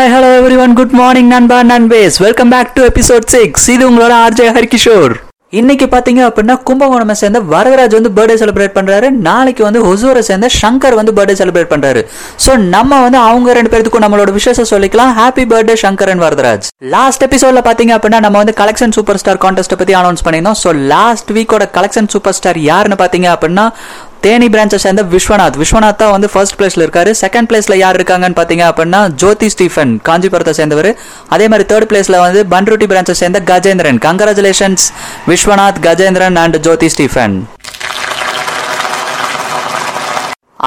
Hi hello everyone good morning நண்பா நண்பேஸ். Welcome back to episode six இது உங்களோட RJ Harikishore. இன்னைக்கு பாத்தீங்க அப்படின்னா கும்பகோணம் சேர்ந்த வரதராஜ் வந்து பர்த்டே செலிப்ரேட் பண்றாரு. நாளைக்கு வந்து ஹொசூரை சேர்ந்த சங்கர் வந்து பர்த்டே செலிப்ரேட் பண்றாரு. ஸோ நம்ம வந்து அவங்க ரெண்டு பேர்த்துக்கும் நம்மளோட விஷயத்தை சொல்லிக்கலாம். Happy birthday Shankar and Varadaraj. Last எபிசோட்ல பாத்தீங்க அப்படின்னா நம்ம வந்து கலெக்ஷன் சூப்பர் ஸ்டார் கான்டெஸ்ட் பத்தி அனௌன்ஸ் பண்ணியிருந்தோம். ஸோ லாஸ்ட் வீக்கோட கலெக்ஷன் சூப்பர் ஸ்டார் யாருன்னு பாத்தீங்க அப்படின்னா தேனி பிரான்ச்சை சேர்ந்த விஸ்வநாத். விஸ்வநாத் தான் வந்து ஃபர்ஸ்ட் பிளேஸ்ல இருக்காரு. செகண்ட் பிளேஸ்ல யார் இருக்காங்கன்னு பாத்தீங்க அப்படின்னா ஜோதி ஸ்டீஃபன் காஞ்சிபுரத்தை சேர்ந்தவர். அதே மாதிரி தேர்ட் பிளேஸ்ல வந்து பன்ருட்டி பிரான்ச்சை சேர்ந்த Gajendran. Congratulations Viswanath Gajendran and Jothi Stephen.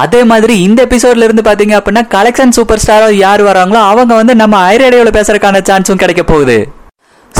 அதே மாதிரி இந்த எபிசோட்ல இருந்து பாத்தீங்க அப்படின்னா கலெக்ஷன் சூப்பர் ஸ்டாரோ யார் வராங்களோ அவங்க வந்து நம்ம ஐரேடியோவில் பேசுறதுக்கான சான்ஸும் கிடைக்க போகுது.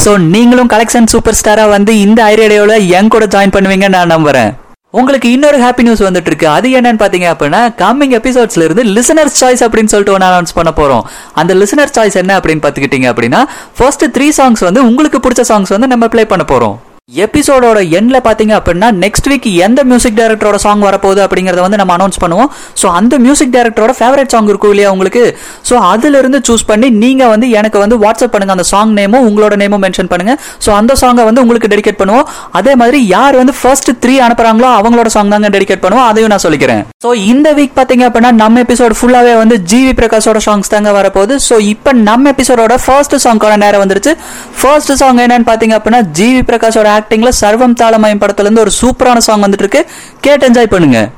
ஸோ நீங்களும் கலெக்ஷன் சூப்பர் ஸ்டாரா வந்து இந்த ஐரேடியோவில் என் கூட ஜாயின் பண்ணுவீங்கன்னு நான் நம்புறேன். உங்களுக்கு இன்னொரு ஹாப்பி நியூஸ் வந்துட்டு இருக்கு அது என்னன்னு பாத்தீங்க அப்படின்னா கம்மிங் எபிசோட்ஸ்ல இருந்து லிசனர்ஸ் சாய்ஸ் அப்படின்னு சொல்லிட்டு ஒன்று அனௌன்ஸ் பண்ண போறோம். அந்த லிசனர் சாய்ஸ் என்ன அப்படின்னு பாத்துக்கிட்டீங்க அப்படின்னா ஃபர்ஸ்ட் த்ரீ சாங்ஸ் வந்து உங்களுக்கு பிடிச்ச சாங்ஸ் வந்து நம்ம பிளே பண்ண போறோம். எபிசோடோட எண்ட்ல பாத்தீங்க அப்படின்னா நெக்ஸ்ட் வீக் எந்த மியூசிக் டைரக்டரோட சாங் வரப்போகுது அப்படிங்கறத வந்து நம்ம அனௌன்ஸ் பண்ணுவோம். ஸோ அந்த மியூசிக் டைரக்டரோட ஃபேவரட் சாங் இருக்கும் இல்லையா உங்களுக்கு ஸோ அதுல இருந்து சூஸ் பண்ணி நீங்க வந்து எனக்கு வந்து வாட்ஸ்அப் பண்ணுங்க. அந்த சாங் நேமும் உங்களோட நேமும் மென்ஷன் பண்ணுங்க. ஸோ அந்த சாங்கை வந்து உங்களுக்கு டெடிகேட் பண்ணுவோம். அதே மாதிரி யார் வந்து ஃபர்ஸ்ட் த்ரீ அனுப்புறாங்களோ அவங்களோட சாங் தாங்க டெடிகேட் பண்ணுவோம். அதையும் நான் சொல்லிக்கிறேன். ஸோ இந்த வீக் பாத்தீங்க அப்படின்னா நம்ம எபிசோட் ஃபுல்லாவே வந்து ஜிவி பிரகாஷோட சாங்ஸ் தாங்க வரப்போகுது. ஸோ இப்போ நம்ம எபிசோடோட ஃபர்ஸ்ட் சாங்கான நேரம் வந்துருச்சு. ஃபர்ஸ்ட் சாங் என்னன்னு பாத்தீங்க அப்படின்னா ஜிவி பிரகாஷோட ஆக்டிங்ல சர்வம் தாளமயம் படத்துல இருந்து ஒரு சூப்பரான சாங் வந்துட்டு இருக்கு. கேட்டு என்ஜாய் பண்ணுங்க.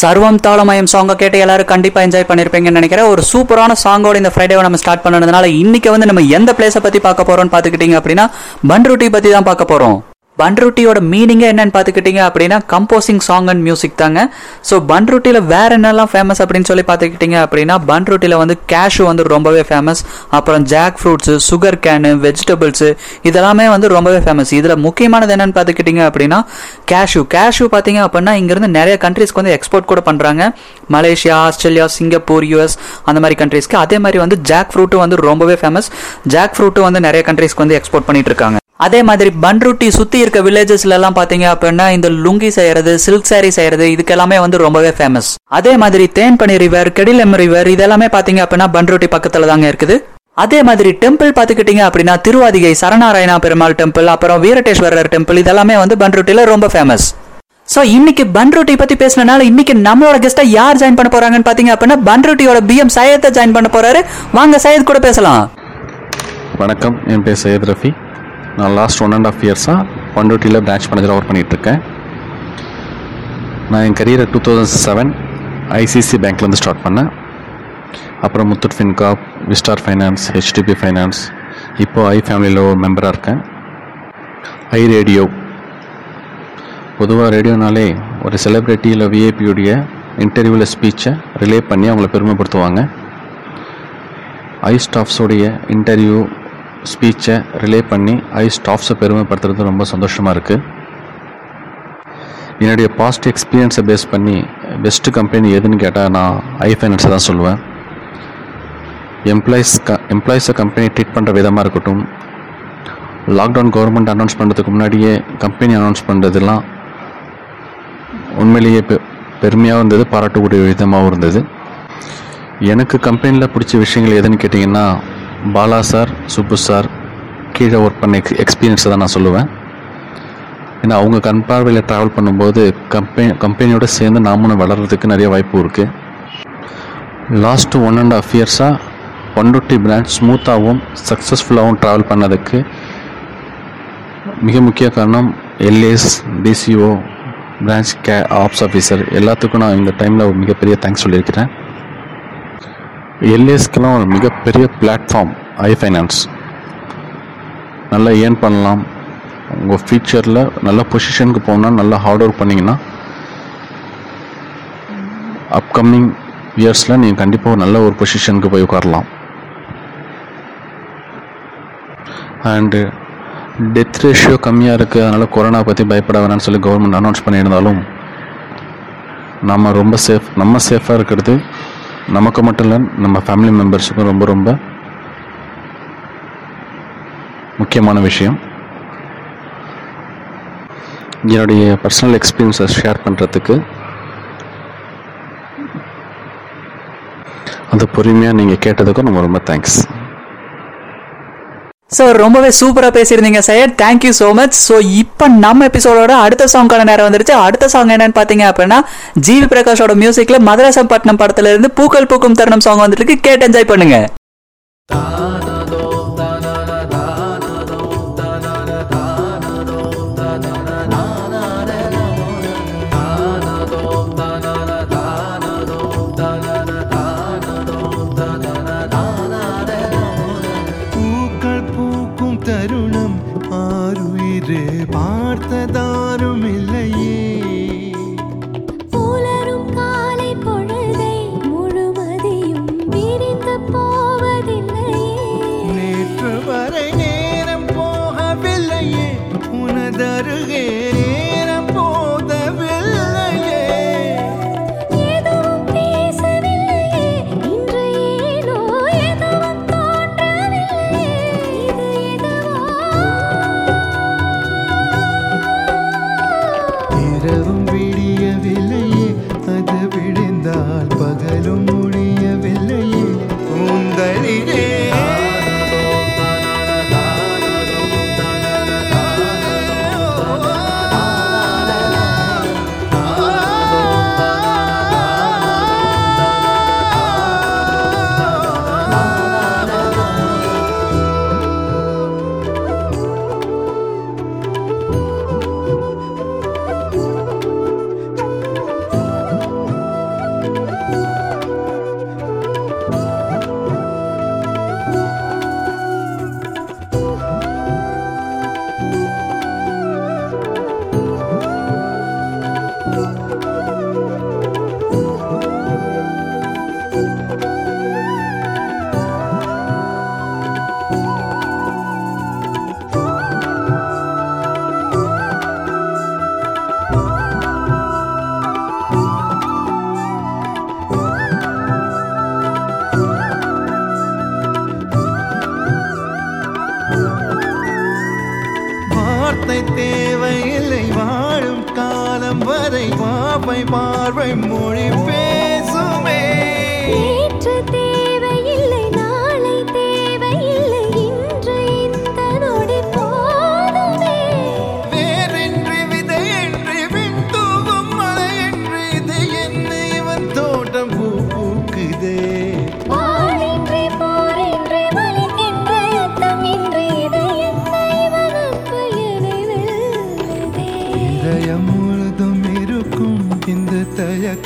சர்வம் தாளமயம் சாங்கை கேட்டு எல்லாரும் கண்டிப்பா என்ஜாய் பண்ணிருப்பீங்கன்னு நினைக்கிறேன். ஒரு சூப்பரான சாங்கோட இந்த ஃப்ரைடேவை நம்ம ஸ்டார்ட் பண்ணதுனால இன்னைக்கு வந்து நம்ம எந்த பிளேஸை பத்தி பார்க்க போறோம்னு பாத்துக்கிட்டீங்க அப்படின்னா பன்ருட்டி பத்தி தான் பார்க்க போறோம். பன்ருட்டியோட மீனிங்கே என்னன்னு பார்த்துக்கிட்டீங்க அப்படின்னா கம்போசிங் சாங் அண்ட் மியூசிக் தாங்க. ஸோ பன்ருட்டியில் வேற என்னெல்லாம் ஃபேமஸ் அப்படின்னு சொல்லி பார்த்துக்கிட்டீங்க அப்படின்னா பன்ருட்டியில் வந்து கேஷு வந்து ரொம்பவே ஃபேமஸ் அப்புறம் jack fruits sugar cane vegetables இதெல்லாமே வந்து ரொம்பவே ஃபேமஸ் இதில் முக்கியமானது என்னன்னு பார்த்துக்கிட்டீங்க அப்படின்னா கேஷு கேஷு பார்த்தீங்க அப்படின்னா இங்கேருந்து நிறைய கண்ட்ரீஸ்க்கு வந்து எக்ஸ்போர்ட் கூட பண்ணுறாங்க மலேசியா ஆஸ்திரேலியா சிங்கப்பூர் யூஎஸ் அந்த மாதிரி கண்ட்ரீஸ்க்கு அதே மாதிரி வந்து ஜாக் ஃப்ரூட்டும் வந்து ரொம்பவே ஃபேமஸ் ஜாக் ஃப்ரூட்டும் வந்து நிறைய கண்ட்ரீஸ்க்கு வந்து எக்ஸ்போர்ட் பண்ணிட்டு இருக்காங்க. அதே மாதிரி பன்ருட்டி சுற்றி இருக்க வில்லேஜஸ்ல எல்லாம் பாத்தீங்க அப்படின்னா இந்த லுங்கி செய்யறது சில்க் சாரி செய்யறது இதுக்கெல்லாமே வந்து ரொம்பவே ஃபேமஸ் அதே மாதிரி தேன்பனி ரிவர் கெடிலம் ரிவர் இதெல்லாமே பாத்தீங்க அப்படின்னா பன்ருட்டி பக்கத்துல தாங்க இருக்குது. அதே மாதிரி டெம்பிள் பாத்துக்கிட்டீங்க அப்படின்னா திருவாதிகை சரணாராயணா பெருமாள் டெம்பிள் அப்புறம் வீரட்டேஸ்வரர் டெம்பிள் இதெல்லாமே வந்து பன்ருட்டில ரொம்ப ஃபேமஸ் சோ இன்னைக்கு பன்ருட்டி பத்தி பேசினால இன்னைக்கு நம்மளோட கெஸ்டா யார் ஜாயின் பண்ண போறாங்கன்னு பாத்தீங்க அப்படின்னா பன்ருட்டியோட பிஎம் சையத்தை ஜாயின் பண்ண போறாரு. வாங்க சையத் கூட பேசலாம். வணக்கம். என் பேர் சையத் ரஃபி. நான் லாஸ்ட் ஒன் அண்ட் ஆஃப் இயர்ஸாக பண்ருட்டியில் பிரான்ச் மேனேஜராக ஒர்க் பண்ணிகிட்ருக்கேன் நான் என் கரியரை டூ தௌசண்ட் செவன் ஐசிசி பேங்க்லேருந்து ஸ்டார்ட் பண்ணேன். அப்புறம் Muthoot Fincorp Vistaar finance HDB finance இப்போது ஐ ஃபேமிலியில் ஒரு மெம்பராக இருக்கேன். ஐ ரேடியோ பொதுவாக ரேடியோனாலே ஒரு செலிப்ரிட்டி இல்லை விஐபியுடைய இன்டர்வியூவில் ஸ்பீச்சை ரிலே பண்ணி அவங்கள பெருமைப்படுத்துவாங்க. ஐ ஸ்டாஃப்ஸோடைய இன்டர்வியூ ஸ்பீச்சை ரிலே பண்ணி ஐ ஸ்டாஃப்ஸை பெருமைப்படுத்துறது ரொம்ப சந்தோஷமாக இருக்குது என்னுடைய பாஸ்ட் எக்ஸ்பீரியன்ஸை பேஸ் பண்ணி பெஸ்ட்டு கம்பெனி எதுன்னு கேட்டால் நான் ஐ ஃபைனான்ஸை தான் சொல்லுவேன். எம்ப்ளாயிஸ் க எம்ப்ளாயிஸை கம்பெனி ட்ரீட் பண்ணுற விதமாக இருக்கட்டும். லாக்டவுன் கவர்மெண்ட் அனௌன்ஸ் பண்ணுறதுக்கு முன்னாடியே கம்பெனி அனௌன்ஸ் பண்ணுறதுலாம் உண்மையிலேயே பெ பெருமையாகவும் இருந்தது பாராட்டக்கூடிய விதமாகவும் இருந்தது. எனக்கு கம்பெனியில் பிடிச்ச விஷயங்கள் எதுன்னு கேட்டிங்கன்னா பாலா சார் சுப்பு சார் கீழே ஒர்க் பண்ண எக்ஸ் எக்ஸ்பீரியன்ஸை தான் நான் சொல்லுவேன். ஏன்னா அவங்க கண் பார்வையில் ட்ராவல் பண்ணும்போது கம்பெனி கம்பெனியோட சேர்ந்து நாமளும் வளர்கிறதுக்கு நிறைய வாய்ப்பு இருக்குது லாஸ்ட் ஒன் அண்ட் ஆஃப் இயர்ஸாக பண்ருட்டி பிராண்ட் ஸ்மூத்தாகவும் சக்ஸஸ்ஃபுல்லாகவும் ட்ராவல் பண்ணதுக்கு மிக முக்கிய காரணம் LAS DCO branch K ops officer எல்லாத்துக்கும் நான் இந்த டைமில் ஒரு மிகப்பெரிய தேங்க்ஸ் சொல்லியிருக்கிறேன். எல்ஏஸ்க்கெல்லாம் ஒரு மிகப்பெரிய பிளாட்ஃபார்ம் ஐ ஃபைனான்ஸ் நல்லா ஏர்ன் பண்ணலாம். உங்கள் ஃபியூச்சரில் நல்ல பொசிஷனுக்கு போனால் நல்லா ஹார்ட் ஒர்க் பண்ணிங்கன்னா அப்கமிங் இயர்ஸில் நீங்கள் கண்டிப்பாக நல்ல ஒரு பொசிஷனுக்கு போய் உட்காரலாம். அண்டு டெத் ரேஷியோ கம்மியாக இருக்குது அதனால் கொரோனா பற்றி பயப்பட வேணாம்னு சொல்லி கவர்மெண்ட் அனௌன்ஸ் பண்ணியிருந்தாலும் நம்ம ரொம்ப சேஃப் நம்ம சேஃபாக இருக்கிறது நமக்கு மட்டும் இல்லை நம்ம ஃபேமிலி மெம்பர்ஸுக்கும் ரொம்ப ரொம்ப முக்கியமான விஷயம். என்னுடைய பர்சனல் எக்ஸ்பீரியன்ஸை ஷேர் பண்ணுறதுக்கு அது பொறுமையாக நீங்கள் கேட்டதுக்கும் ரொம்ப ரொம்ப தேங்க்ஸ் ஸோ ரொம்பவே சூப்பராக பேசியிருந்தீங்க Syed. Thank you so much so இப்போ நம்ம எபிசோடோட அடுத்த சாங்கான நேரம் வந்துருச்சு. அடுத்த சாங் என்னன்னு பார்த்தீங்க அப்படின்னா ஜிவி பிரகாஷோட மியூசிக்கில் மதராசப்பட்டினம் பட்டினம் இருந்து பூக்கள் பூக்கும் தருணம் சாங் வந்துட்டு கேட்டு என்ஜாய் பண்ணுங்க.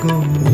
Go.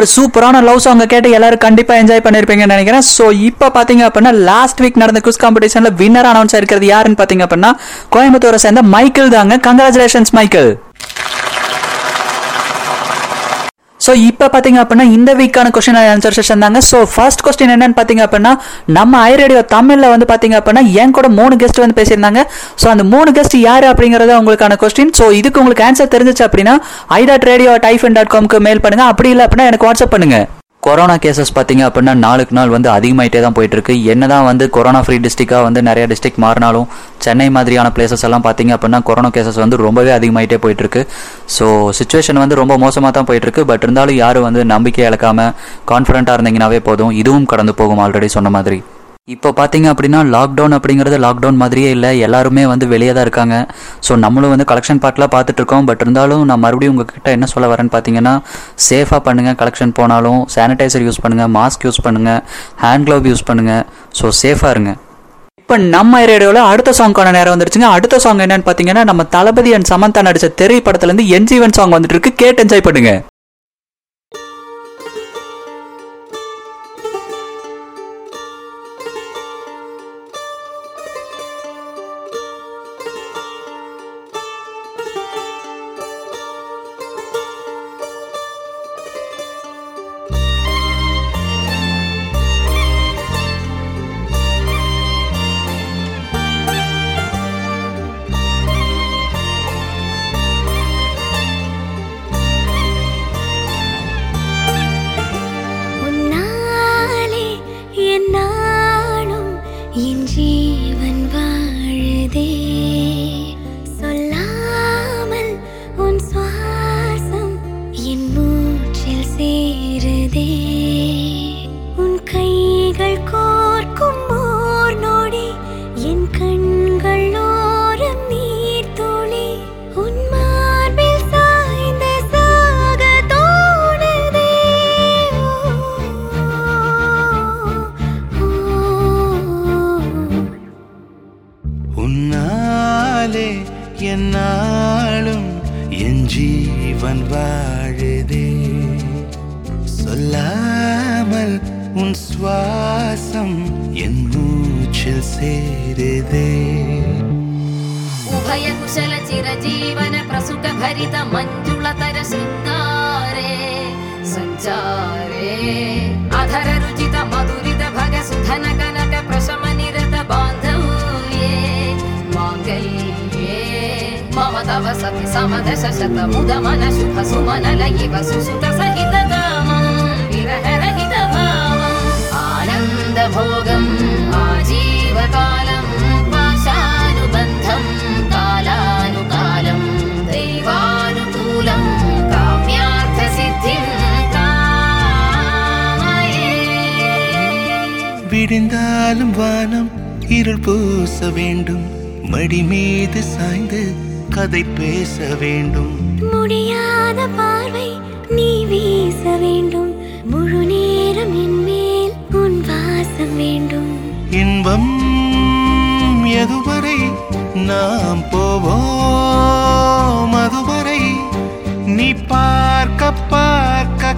ஒரு சூப்பரான லவ் சாங்க கேட்டு எல்லாரும் கண்டிப்பா என்ஜாய் பண்ணிருப்பீங்கன்னு நினைக்கிறேன். சோ இப்போ பாத்தீங்க அப்படின்னா லாஸ்ட் வீக் நடந்த குஸ் காம்படிஷன்ல வின்னர் அனௌன்ஸ் இருக்கிறது யாருன்னு பாத்தீங்க அப்படின்னா கோயம்புத்தூரை சேர்ந்த மைக்கேல் தாங்க. கங்க்ராச்சுலேஷன்ஸ் மைக்கேல் ஸோ இப்போ பார்த்தீங்க அப்படின்னா இந்த வீக்கான கொஸ்டின் ஆன்சர் செஷன் தாங்க. ஸோ ஃபர்ஸ்ட் கொஸ்டின் என்னன்னு பார்த்தீங்க அப்படின்னா நம்ம ஐ ரேடியோ தமிழில் வந்து பார்த்தீங்க அப்படின்னா என் கூட மூணு கெஸ்ட் வந்து பேசியிருந்தாங்க. ஸோ அந்த மூணு கெஸ்ட் யார் அப்படிங்கிறது உங்களுக்கான கொஸ்டின் ஸோ இதுக்கு உங்களுக்கு ஆன்சர் தெரிஞ்சிச்சு அப்படின்னா I dot radio typhoon dot காம்க்கு mail பண்ணுங்கள் அப்படி இல்லை அப்படின்னா எனக்கு வாட்ஸ்அப் பண்ணுங்கள் கொரோனா கேசஸ் பார்த்தீங்க அப்படின்னா நாளுக்கு நாள் வந்து அதிகமாகிட்டே தான் போயிட்டுருக்கு. என்ன தான் வந்து கொரோனா ஃப்ரீ டிஸ்ட்ரிக்டாக வந்து நிறைய டிஸ்ட்ரிக் மாறினாலும் சென்னை மாதிரியான பிளேசஸ் எல்லாம் பார்த்தீங்க அப்படின்னா கொரோனா கேசஸ் வந்து ரொம்பவே அதிகமாகிட்டே போயிட்டுருக்கு. ஸோ சுச்சுவேஷன் வந்து ரொம்ப மோசமாக தான் போயிட்டுருக்கு. பட் இருந்தாலும் யாரும் வந்து நம்பிக்கை இழக்காம கான்ஃபிடண்ட்டாக இருந்தீங்கன்னாவே போதும். இதுவும் கடந்து போகும் ஆல்ரெடி சொன்ன மாதிரி. இப்போ பார்த்தீங்க அப்படின்னா லாக்டவுன் அப்படிங்கிறது லாக்டவுன் மாதிரியே இல்லை. எல்லாருமே வந்து வெளியே தான் இருக்காங்க. ஸோ நம்மளும் வந்து கலெக்ஷன் பார்ட்லாம் பார்த்துட்டு இருக்கோம். பட் இருந்தாலும் நான் மறுபடியும் உங்ககிட்ட என்ன சொல்ல வரேன்னு பார்த்தீங்கன்னா சேஃபாக பண்ணுங்கள் கலெக்ஷன் போனாலும் சானிடைசர் யூஸ் பண்ணுங்கள் மாஸ்க் யூஸ் பண்ணுங்கள் ஹேண்ட் க்ளவ் யூஸ் பண்ணுங்கள் ஸோ சேஃபாக இருங்க. இப்போ நம்ம ரேடியோவில் அடுத்த சாங்க்கான நேரம் வந்துருச்சுங்க. அடுத்த சாங் என்னன்னு பார்த்தீங்கன்னா நம்ம தளபதி அண்ட் சமந்தா நடித்த தெரி படத்துலேருந்து என்ஜீவன் சாங் வந்துட்டு இருக்கு. கேட்டு என்ஜாய் பண்ணுங்க. உன் சுவாசம் என் மூச்சில் சேருதே उभय कुशल चिरजीवन प्रसुख भरित मञ्जुलतर शृङ्गारे सञ्चारे अधर रुचित मधुरित भग सुधन कनक प्रशम निरत बान्धव्ये माङ्गल्ये मम तव सति समदश शत मुद मन शुभ सुमन लयिव सुसुत सहित कामं विरह रहित भावम् आनन्द भोगम् आजीवकालं पाशानुबन्धं कालानुकालं दैवानुकूलं काम्यार्थसिद्धिं कामये விடிந்தாலும் வானம் இருள் பூச வேண்டும் மடி மீது சாய்ந்து கதை பேச வேண்டும் முடியாத பார்வை நீ வீச வேண்டும் முழு நேரம் என் மேல் உன் வாசம் வேண்டும். இன்பம் எதுவரை நாம் போவோம்? அதுவரை நீ பார்க்க பார்க்க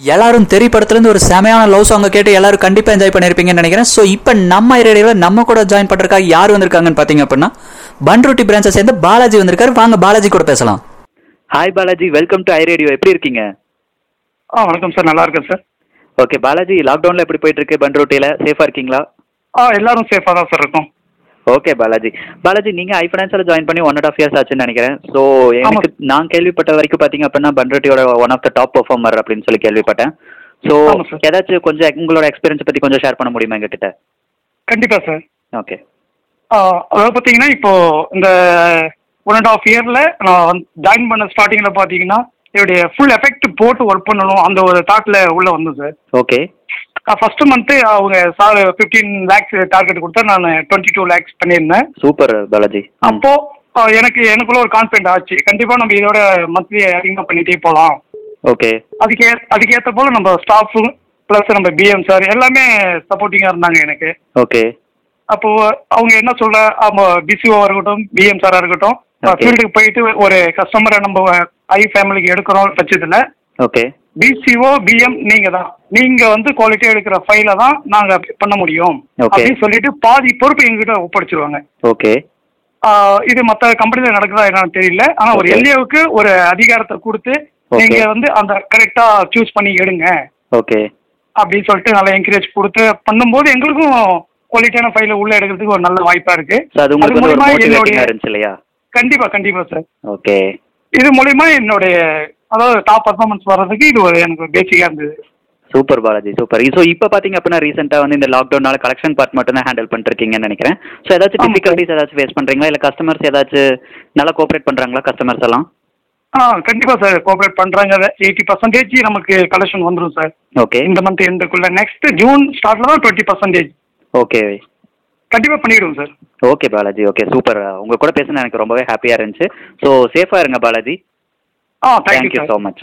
எல்லாரும் தெரி படத்துல இருந்து ஒரு செமையான லவ் சாங்க கேட்டு எல்லாரும் கண்டிப்பா என்ஜாய் பண்ணிருப்பீங்கன்னு நினைக்கிறேன். சோ இப்போ நம்ம ரேடியோல நம்ம கூட ஜாயின் பண்றதுக்காக யார் வந்திருக்காங்கன்னு பாத்தீங்க அப்படின்னா பன்ருட்டி பிரான்ச்சை சேர்ந்து பாலாஜி வந்திருக்காரு. வாங்க பாலாஜி கூட பேசலாம். Hi Balaji. Welcome to I radio எப்படி இருக்கீங்க? ஆ வணக்கம் சார். நல்லா இருக்கேன் சார். ஓகே பாலாஜி லாக்டவுன்ல எப்படி போயிட்டு இருக்கு பன்ருட்டியில? சேஃபா இருக்கீங்களா? ஆ எல்லாரும் சேஃபாக தான் சார் இருக்கோம். ஓகே பாலாஜி பாலாஜி நீங்க ஐ ஃபைனான்ஸில் ஜாயின் பண்ணி ஒன் அண்ட் ஆஃப் இயர்ஸ் ஆச்சுன்னு நினைக்கிறேன். ஸோ எனக்கு நான் கேள்விப்பட்ட வரைக்கும் பாத்தீங்க அப்படின்னா பன்ருட்டியோட one of the top performer அப்படின்னு சொல்லி கேள்விப்பட்டேன். ஸோ. ஏதாச்சும் கொஞ்சம் உங்களோட எக்ஸ்பீரியன்ஸ் பத்தி கொஞ்சம் ஷேர் பண்ண முடியுமா எங்ககிட்ட? கண்டிப்பாக சார் ஓகே அதாவது பார்த்தீங்கன்னா இப்போ இந்த ஒன் அண்ட் ஆஃப் இயரில் நான் ஜாயின் பண்ண ஸ்டார்டிங்கில் பார்த்தீங்கன்னா என்னுடைய ஃபுல் எஃபெக்ட் போட்டு ஒர்க் பண்ணணும் அந்த ஒரு தாட்டில் உள்ளே வந்தேன் சார் ஓகே ஃபர்ஸ்ட் மந்த்து அவங்க சார் ஃபிஃப்டீன் லேக்ஸ் டார்கெட் கொடுத்தா நான் டுவெண்ட்டி டூ லேக்ஸ் பண்ணியிருந்தேன். சூப்பர் பாலாஜி. அப்போ எனக்கு எனக்குள்ள ஒரு கான்ஃபிடென்ட் ஆச்சு. கண்டிப்பாக நம்ம இதோட மந்த்லி அதிகமாக பண்ணிட்டே போகலாம் ஓகே அதுக்கே அதுக்கேற்ற போல நம்ம ஸ்டாஃபும் ப்ளஸ் நம்ம பிஎம் சார் எல்லாமே சப்போர்ட்டிங்காக இருந்தாங்க எனக்கு. ஓகே அப்போ அவங்க என்ன சொல்ற அவங்க பிசிஓ இருக்கட்டும் பிஎம் சாரா இருக்கட்டும். ஃபீல்டுக்கு போயிட்டு ஒரு கஸ்டமரை நம்ம ஐ ஃபேமிலிக்கு எடுக்கிறோம் பட்சத்தில் ஓகே பிசிஓ பிஎம் நீங்க தான் நீங்க வந்து குவாலிட்டியா எடுக்கிற ஃபைல தான் நாங்க பண்ண முடியும். அப்படின்னு சொல்லிட்டு பாதி பொறுப்பு எங்ககிட்ட ஒப்படைச்சிருவாங்க. ஓகே இது மற்ற கம்பெனில நடக்குதா என்னன்னு தெரியல. ஆனா ஒரு. எல்ஏவுக்கு ஒரு அதிகாரத்தை கொடுத்து. நீங்க வந்து அந்த கரெக்டா சூஸ் பண்ணி எடுங்க. ஓகே அப்படின்னு சொல்லிட்டு நல்லா என்கரேஜ் கொடுத்து பண்ணும்போது எங்களுக்கும் குவாலிட்டியான ஃபைல உள்ள எடுக்கிறதுக்கு ஒரு நல்ல வாய்ப்பா இருக்கு. அது மோட்டிவேட்டிங்காக என்னுடைய கண்டிப்பா கண்டிப்பா சார் ஓகே இது மூலியமா என்னுடைய அதாவது டாப் பர்ஃபார்மன்ஸ் வர்றதுக்கு இது ஒரு எனக்கு பேசிக்கா இருந்தது. சூப்பர் பாலாஜி சூப்பர் ஸோ இப்போ பார்த்தீங்க அப்படின்னா ரீசெண்டாக வந்து இந்த லாக்டவுனால கலெக்ஷன் பார்ட் மட்டும் தான் ஹேண்டில் பண்ணிருக்கீங்கன்னு நினைக்கிறேன். ஸோ ஏதாச்சும். டிஃபிகல்ட்டிஸ் ஏதாச்சும் ஃபேஸ் பண்ணுறீங்களா இல்லை கஸ்டமர்ஸ் ஏதாச்சும் நல்லா கோஆப்ரேட் பண்ணுறாங்களா கஸ்டமர்ஸ் எல்லாம்? ஆ கண்டிப்பா சார் கோஆபரேட் பண்றாங்க. எயிட்டி பர்சன்டேஜ் நமக்கு கலெக்ஷன் வந்துடும் சார் ஓகே இந்த மந்த் எண்டுக்குள்ள நெக்ஸ்ட் ஜூன் ஸ்டார்ட்ல தான் டுவெண்ட்டி பர்சன்டேஜ் ஓகே கண்டிப்பா பண்ணிடுவோம் sir okay Balaji okay super உங்க கூட பேசுனது எனக்கு ரொம்பவே ஹாப்பியாக இருந்துச்சு. ஸோ சேஃபாக இருங்க பாலாஜி. ஆ thank you so much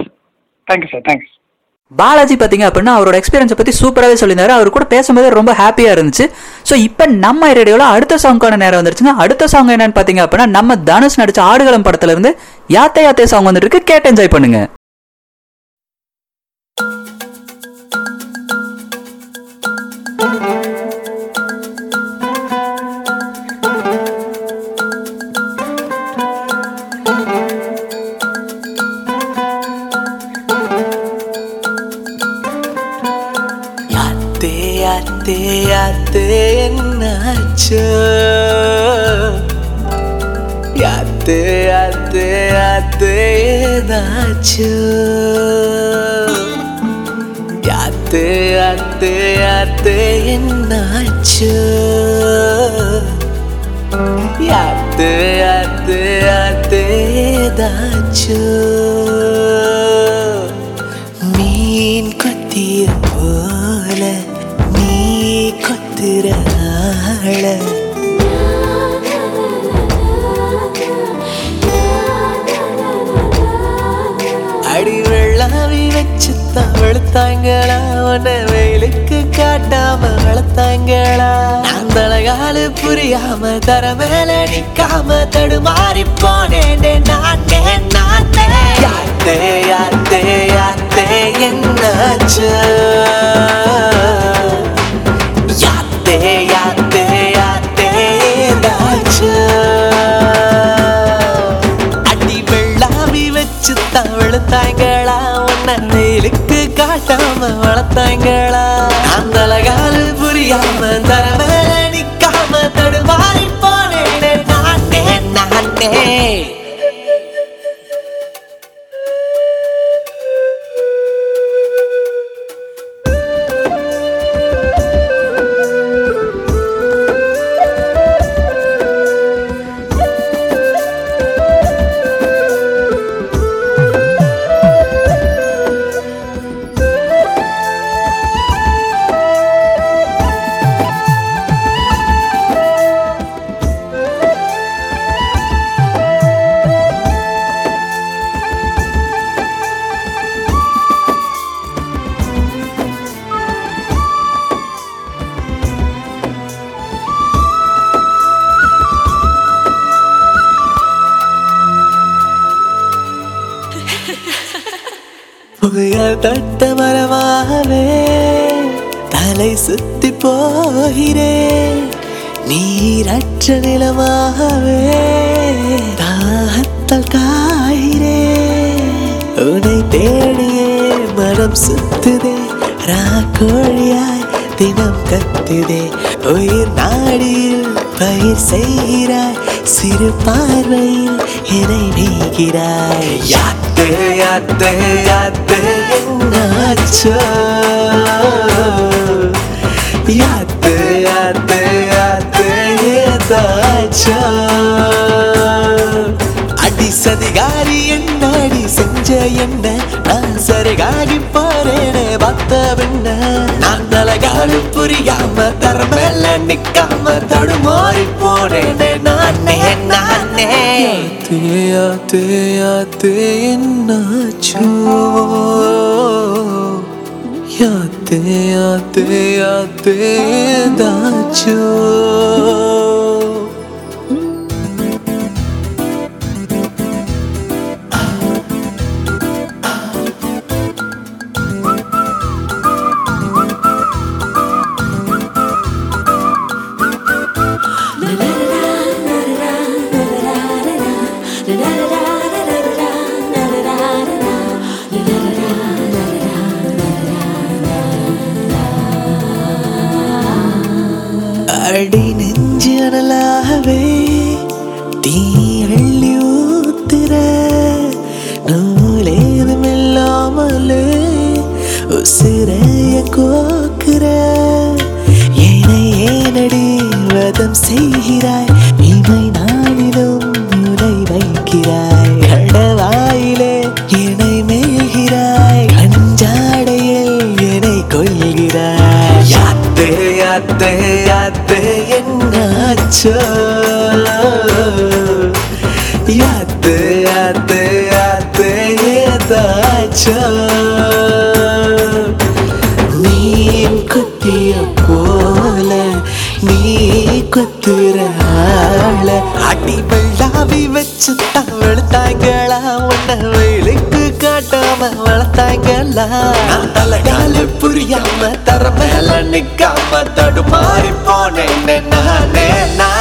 thank you sir thanks Balaji பார்த்தீங்க அப்படின்னா அவரோட எக்ஸ்பீரியன்ஸை பற்றி சூப்பராகவே சொல்லியிருந்தாரு. அவர் கூட பேசும்போது ரொம்ப ஹாப்பியாக இருந்துச்சு. ஸோ இப்போ நம்ம ரேடியோவில் அடுத்த சாங்க்கான நேரம் வந்துருச்சுங்க. அடுத்த சாங் என்னன்னு பார்த்தீங்க அப்படின்னா நம்ம தனுஷ் நடிச்ச ஆடுகளம் படத்துல இருந்து யாத்தே யாத்தே சாங் வந்துட்டு இருக்கு கேட்டு என்ஜாய் பண்ணுங்க. என்னாச்சு யாத்தே யாத்தே யாத்தே ஏதாச்சு யாத்தே யாத்தே யாத்தே வளர்த்தாங்களா? வெளுத்தாங்களா உன்னை வெயிலுக்கு காட்டாம வளர்த்தாங்களா? நான் தலகாலு புரியாம தர மேல நிக்காம தடுமாறி போனேன் நானே நானே. யாத்தே யாத்தே யாத்தே என்னாச்சு? யாத்தே யாத்தே வளர்த்தாங்களா அந்த நிலமாகவே தாகத்தால் காகிறேன் உன்னை தேடியே மனம் சுத்துதே ராக்கோழியாய் தினம் கத்துதே. உயிர் நாடியில் பயிர் செய்கிறாய் சிறு பார்வையில் என்னை நீகிறாய் யாத்து யாத்து யாத்து என்னாச்சோ யாத்து ஏதாச்சோ அடி சதிகாரி என்னடி செஞ்ச என்ன? நான் சரிகாகி போறேனே பார்த்த பின்ன நான் அழகாலு புரியாம தரமேல நிக்காம தடுமாறி போனேனே நானே நானே. தேயா தேயா என்னாச்சோ. யாத்து யாத்து யாத்து ஏதாச்சோ அடி நெஞ்சு அனலாகவே தீ அள்ளி ஊத்துற. நூலேதும் இல்லாமலே உசிரைய கோக்குற. என்னை ஏனடி வதம் செய்கிறாய்? என்னாச்சோ யாத்து யாத்து யாத்து ஏதாச்சோ மீன் குத்திய போல நீ குத்துற ஆள அடி வெள்ளாவி வச்சு தான் வெளுத்தாங்களா உன்னை வெயிலுக்கு காட்டாம வளர்த்தாங்களா தலைகாலு புரியாம தர மேல நிக்காம தடுமாறி போனேன் நானே நானே.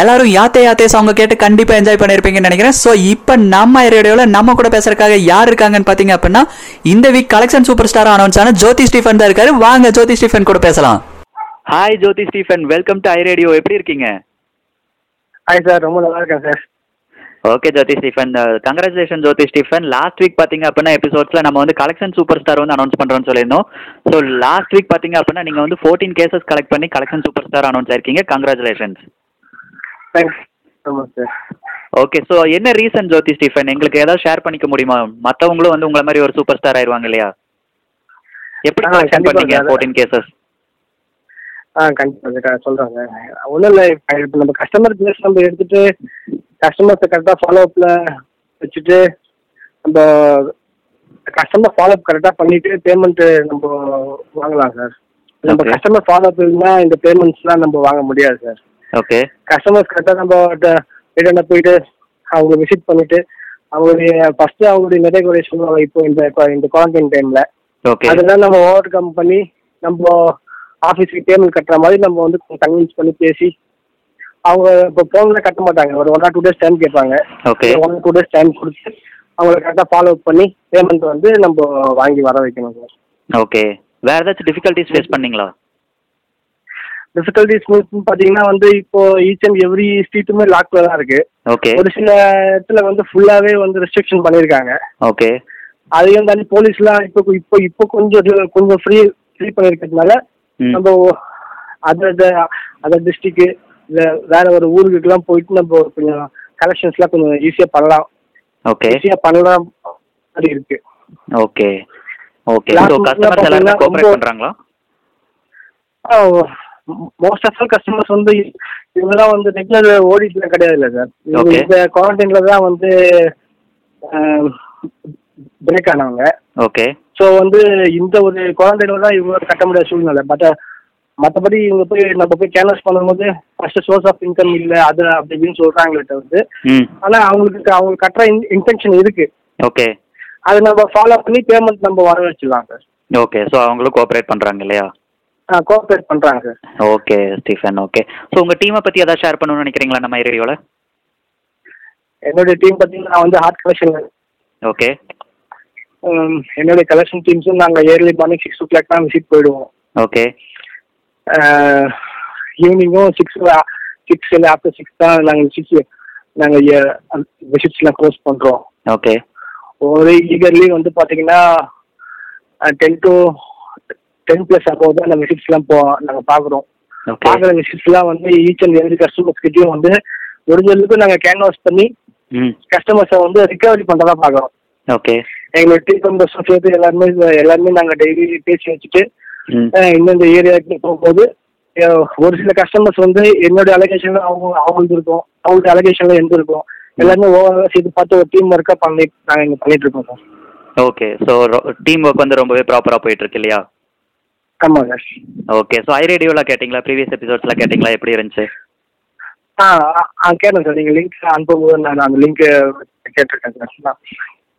எல்லாரும் யாத்தே யாத்தே சாங்க கேட்டு கண்டிப்பா என்ஜாய் பண்ணிருப்பீங்கன்னு நினைக்கிறேன். சோ இப்போ நம்ம ரேடியோல நம்ம கூட பேசுறதுக்காக யார் இருக்காங்கன்னு பாத்தீங்க அப்படின்னா இந்த week collection super star announce ஆன ஜோதி ஸ்டீஃபன் தான் இருக்காரு. வாங்க ஜோதி ஸ்டீஃபன் கூட பேசலாம். Hi Jothi Stephen. Welcome to I radio எப்படி இருக்கீங்க? ஹாய் சார் ரொம்ப நல்லா இருக்கேன் sir okay Jothi Stephen. Congratulation Jothi Stephen. Last week பாத்தீங்க அப்படின்னா எபிசோட்ஸ்ல நம்ம வந்து கலெக்ஷன் சூப்பர் ஸ்டார் வந்து அனௌன்ஸ் பண்றோம்னு சொல்லியிருந்தோம். ஸோ லாஸ்ட் வீக் பாத்தீங்க அப்படின்னா நீங்க வந்து ஃபோர்டீன் கேசஸ் கலெக்ட் பண்ணி கலெக்ஷன் சூப்பர் ஸ்டார் அனௌன்ஸ் ஆயிருக்கீங்க. கங்க்ராச்சுலேஷன்ஸ் தேங்க்ஸ் ஓகே ஸோ என்ன ரீசன் ஜோதி ஸ்டீஃபன்? எங்களுக்கு ஏதாவது ஷேர் பண்ணிக்க முடியுமா? மற்றவங்களும் வந்து உங்களை மாதிரி ஒரு சூப்பர் ஸ்டார் ஆயிருவாங்க இல்லையா? எப்படி கலெக்ஷன் பண்ணீங்க. ஃபோர்டீன் கேசஸ் ஆ கண்டிப்பாக சொல்கிறேன் சார் ஒன்றும் இல்லை இப்போ நம்ம கஸ்டமர் பிளேஸ் நம்ம எடுத்துட்டு கஸ்டமர்ஸை கரெக்டாக ஃபாலோ அப்பில் வச்சுட்டு நம்ம கஸ்டமர் ஃபாலோ கரெக்டாக பண்ணிட்டு பேமெண்ட் நம்ம வாங்கலாம் சார் நம்ம. கஸ்டமர் ஃபாலோ இல்லைன்னா இந்த பேமெண்ட்ஸ்லாம் நம்ம வாங்க முடியாது சார் ஓகே கஸ்டமர்ஸ் கரெக்டாக நம்ம ரிட்டர்னில் போயிட்டு அவங்க விசிட் பண்ணிட்டு அவங்களுடைய ஃபர்ஸ்ட் அவங்களுடைய நிறைய சொல்லுவாங்க இப்போ இந்த இந்த குவாரண்டைன் டைம்ல ஓகே அதெல்லாம் நம்ம ஓவர் கம் பண்ணி நம்ம ஆஃபீஸ்க்கு பேமெண்ட் கட்டுற மாதிரி நம்ம வந்து கன்வின்ஸ் பண்ணி பேசி அவங்க இப்போ ஃபோனில் கட்ட மாட்டாங்க. ஒரு one or two days time கேட்பாங்க. Okay one two days time கொடுத்து அவங்களை கரெக்டாக ஃபாலோ பண்ணி பேமெண்ட் வந்து நம்ம வாங்கி வர வைக்கணும் சார். ஓகே வேற ஏதாச்சும் டிஃபிகல்ட்டிஸ் ஃபேஸ் பண்ணீங்களா? டிஃபிகல்டிஸ் பார்த்தீங்கன்னா வந்து இப்போ ஈச் அண்ட் எவ்ரி ஸ்ட்ரீட்டுமே லாக்ல தான் இருக்கு. ஓகே ஒரு சில இடத்துல வந்து ஃபுல்லாவே வந்து ரெஸ்ட்ரிக்ஷன் பண்ணியிருக்காங்க ஓகே அதையும் தாண்டி போலீஸ்லாம் இப்போ இப்போ இப்போ கொஞ்சம் கொஞ்சம் ஃப்ரீ ஃப்ரீ பண்ணியிருக்கிறதுனால ம். நம்ம அதர் அதர் டிஸ்ட்ரிக்ட் இல்லை வேற ஒரு ஊருக்குலாம் போயிட்டு நம்ம கொஞ்சம் கலெக்ஷன்ஸ்லாம் கொஞ்சம் ஈஸியாக பண்ணலாம். ஓகே ஈஸியாக பண்ணலாம் மாதிரி இருக்கு. ஓகே ஓகே month கஸ்டமர்ஸ் எல்லாருமே கோஆப்ரேட் பண்றாங்களா? மோஸ்ட் ஆஃப் ஆல் கஸ்டமர்ஸ் வந்து இவங்கெல்லாம் வந்து ரெகுலர் ஓடிட்டுல கிடையாது இல்லை சார். இந்த குவாரண்டைன்ல தான் வந்து பிரேக் ஆனவங்க. ஓகே ஸோ வந்து இந்த ஒரு குவாரண்டைன்ல தான் இவங்க கட்ட முடியாத சூழ்நிலை. பட் மற்றபடி இவங்க போய் நம்ம போய் கேன்வஸ் பண்ணும்போது ஃபர்ஸ்ட் சோர்ஸ் ஆஃப் இன்கம் இல்லை அது அப்படி இப்படின்னு சொல்றாங்களே தவிர்த்து ஆனால் அவங்களுக்கு அவங்க கட்டுற இன்டென்ஷன் இருக்கு. ஓகே அதை நம்ம ஃபாலோ பண்ணி பேமெண்ட் நம்ம வர வச்சிடலாம் சார் ஓகே ஸோ அவங்களும் கோஆப்ரேட் பண்றாங்க இல்லையா? கோஆப்ரேட் பண்றாங்க sir okay Stephen okay so உங்க டீமை பத்தி ஏதாவது ஷேர் பண்ணணும்னு நினைக்கிறீங்களா நம்ம ரேடியோல என்னுடைய டீம் பார்த்தீங்கன்னா நான் வந்து ஹார்ட் கலெக்ஷன் ஓகே என்னுடைய கலெக்ஷன் டீம்ஸும் நாங்கள் early morning six o'clock தான் விசிட் போயிடுவோம். ஓகே ஈவினிங்கும் சிக்ஸ் சிக்ஸ் இல்லை ஆஃப்டர் சிக்ஸ் தான் நாங்கள் சிக்ஸ் நாங்கள் விசிட்ஸ்லாம் க்ளோஸ் பண்ணுறோம் ஓகே ஒரே ஈகர்லி வந்து பார்த்தீங்கன்னா டென் டு டென் ப்ளஸ் அப்போ தான் அந்த விசிட்ஸ்லாம் போ நாங்கள் பார்க்குறோம் பார்க்குற விசிட்ஸ்லாம் வந்து ஈச் அண்ட் எவ்ரி கஸ்டமர்ஸ் கிட்டயும் வந்து முடிஞ்ச அளவுக்கு நாங்கள் கேன்வாஸ் பண்ணி கஸ்டமர்ஸை வந்து ரிகவரி பண்ணுறதா பார்க்குறோம் ஓகே எங்களோட டீம் மெம்பர்ஸும் சேர்த்து எல்லாருமே எல்லாருமே நாங்கள் டெய்லி பேசி வச்சுட்டு இந்தந்த ஏரியாவுக்கு போகும்போது ஒரு சில கஸ்டமர்ஸ் வந்து என்னோட அலகேஷன்ல அவங்க அவங்களுக்கு இருக்கும். அவங்களுக்கு அலகேஷன்ல எந்த இருக்கும். எல்லாருமே ஓவராலாக சேர்த்து பார்த்து ஒரு டீம் ஒர்க்காக பண்ணி நாங்கள் இங்கே பண்ணிட்டு இருக்கோம் sir okay so team work வந்து ரொம்பவே ப்ராப்பரா போயிட்டு இருக்கு இல்லையா? ஆமாம் சார் ஓகே ஸோ ஐ ரேடியோல கேட்டிங்களா? ப்ரீவியஸ் எபிசோட்ஸ்ல கேட்டிங்களா? எப்படி இருந்துச்சு? ஆ ஆ, கேட்டேன் சார் நீங்கள் லிங்க் அனுப்பும்போது நான் அந்த லிங்க் கேட்டிருக்கேன் சார்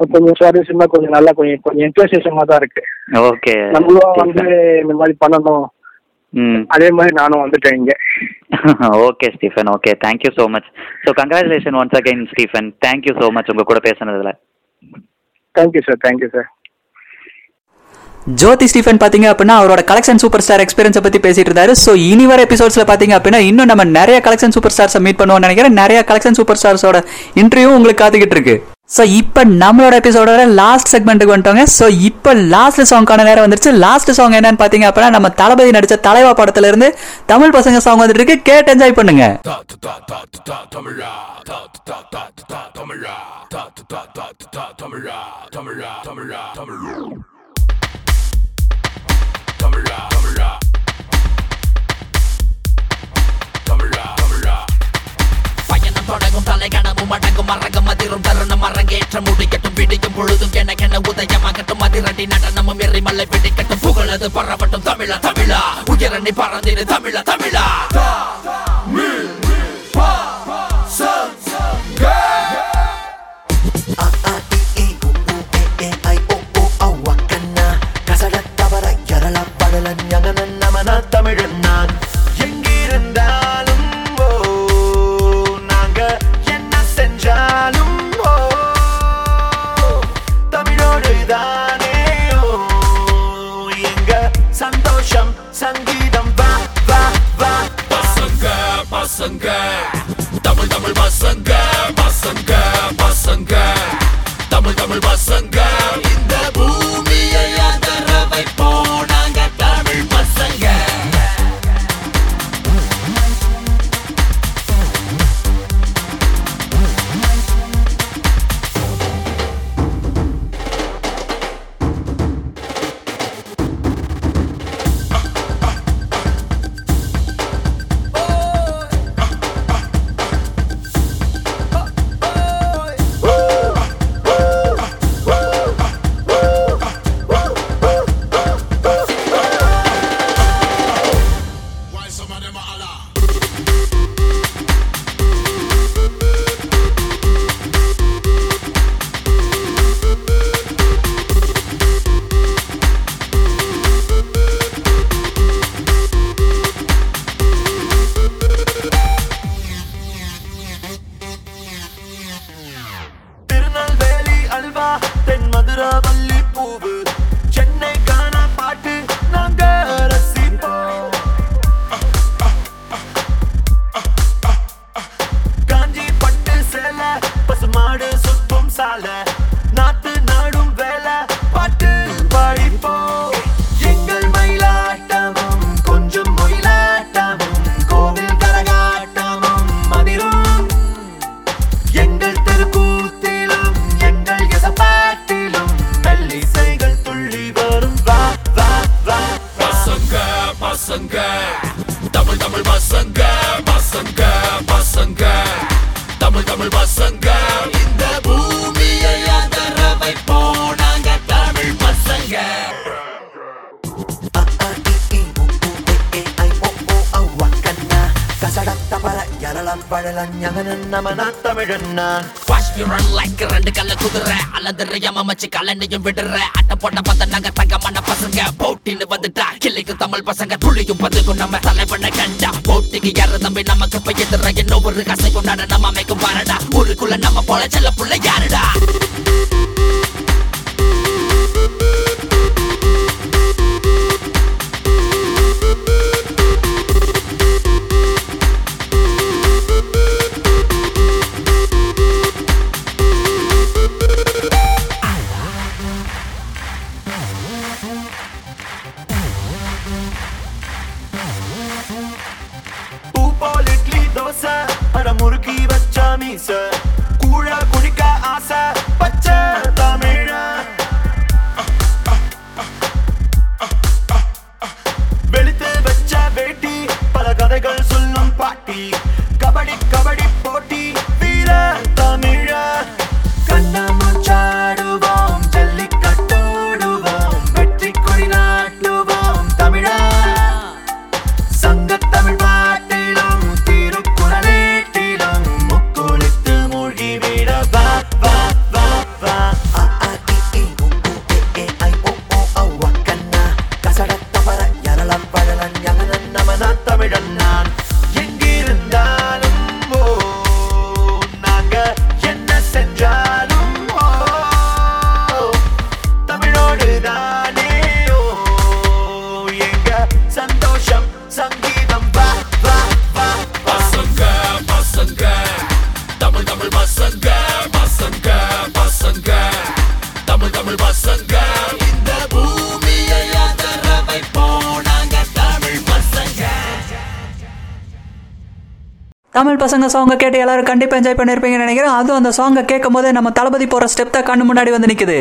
கொஞ்சம் சுவாரஸ்யமாக கொஞ்சம் நல்லா கொஞ்சம் கொஞ்சம் என்டர்சேஷமாக தான் இருக்கு. ஓகே நம்மளும் வந்து இந்த மாதிரி பண்ணணும். ம். அதே மாதிரி நானும் வந்துட்டேன் இங்கே. Okay Stephen okay thank you so much so congratulation once again Stephen thank you so much உங்க கூட பேசுனதுல. Thank you sir thank you sir Jothi Stephen பார்த்தீங்க அப்படின்னா அவரோட கலெக்ஷன் சூப்பர் ஸ்டார் எக்ஸ்பீரியன்ஸை பற்றி பேசிட்டு இருந்தாரு ஸோ இனி வர எபிசோட்ஸில் பார்த்தீங்க அப்படின்னா இன்னும் நம்ம நிறைய கலெக்ஷன் சூப்பர் ஸ்டார்ஸை மீட் பண்ணுவோம்னு நினைக்கிறேன் நிறைய கலெக்ஷன் சூப்பர் ஸ்டார்ஸோட இன்டர்வியூ உங்களுக்கு காத்துக்கிட்டு இருக்கு ஸோ இப்போ நம்மளோட எபிசோடோட லாஸ்ட் செக்மெண்ட்டுக்கு வந்துட்டோங்க ஸோ இப்போ லாஸ்ட் சாங்கான நேரம் வந்துருச்சு லாஸ்ட் சாங் என்னன்னு பார்த்தீங்க அப்படின்னா நம்ம தளபதி நடித்த தலைவா படத்துலேருந்து தமிழ் பசங்க சாங் வந்துட்டு இருக்கு கேட்டு என்ஜாய் பண்ணுங்க பயணம் தொடங்கும் தலை கனவும் அடங்கும் மறங்கும் அதிரும் தருணம் அரங்கேற்றம் முடிக்கட்டும் பிடிக்கும் பொழுதும் எனக்கென உதயமாகட்டும் அதிரடி நடனமும் எரிமலை பிடிக்கட்டும் புகழது பரவட்டும் தமிழா தமிழா உயரணி பறந்திரு தமிழா தமிழா Go! அல்லது மச்சு கலனையும் விடுற. அட்ட போட்ட பத்த நாங்க தங்கமான பசங்க. போட்டின்னு வந்துட்டா. கிளிக்கு தமிழ் பசங்க துளியும் பதுக்கும் நம்ம தலைவனை கண்டா. போட்டிக்கு யார தம்பி நமக்கு இப்ப எதிர? என்ன ஒரு கசை கொண்டாட நம்ம அமைக்கும் பாரடா. ஊருக்குள்ள நம்ம போல செல்ல புள்ள யாருடா? தமிழன் அந்த சாங்கை கேட்டு எல்லாரும் கண்டிப்பாக என்ஜாய் பண்ணியிருப்பீங்கன்னு நினைக்கிறேன். அதுவும் அந்த சாங்கை கேட்கும் போதே நம்ம தளபதி போகிற ஸ்டெப் தான் கண்ணு முன்னாடி வந்து நிற்குது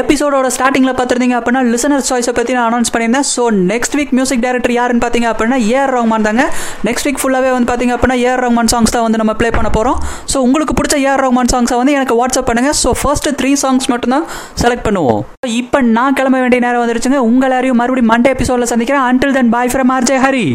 எபிசோடோட ஸ்டார்டிங்கில் பார்த்துருந்தீங்க அப்படின்னா லிசனர் சாய்ஸை பற்றி நான் அனௌன்ஸ் பண்ணியிருந்தேன். So next week music director யாருன்னு பார்த்தீங்க அப்படின்னா ஏஆர் ரஹ்மான் தாங்க. நெக்ஸ்ட் வீக் ஃபுல்லாகவே வந்து பார்த்தீங்க அப்படின்னா ஏஆர் ரஹ்மான் சாங்ஸ் தான் வந்து நம்ம ப்ளே பண்ண போகிறோம் ஸோ உங்களுக்கு பிடிச்ச ஏஆர் ரஹ்மான் சாங்ஸை வந்து எனக்கு வாட்ஸ்அப் பண்ணுங்கள் ஸோ ஃபர்ஸ்ட் த்ரீ சாங்ஸ் மட்டும்தான் செலக்ட் பண்ணுவோம். இப்போ நான் கிளம்ப வேண்டிய நேரம் வந்துருச்சுங்க. உங்கள் எல்லாரையும் மறுபடியும் மண்டே எபிசோடில் சந்திக்கிறேன். Until then bye from RJ Hari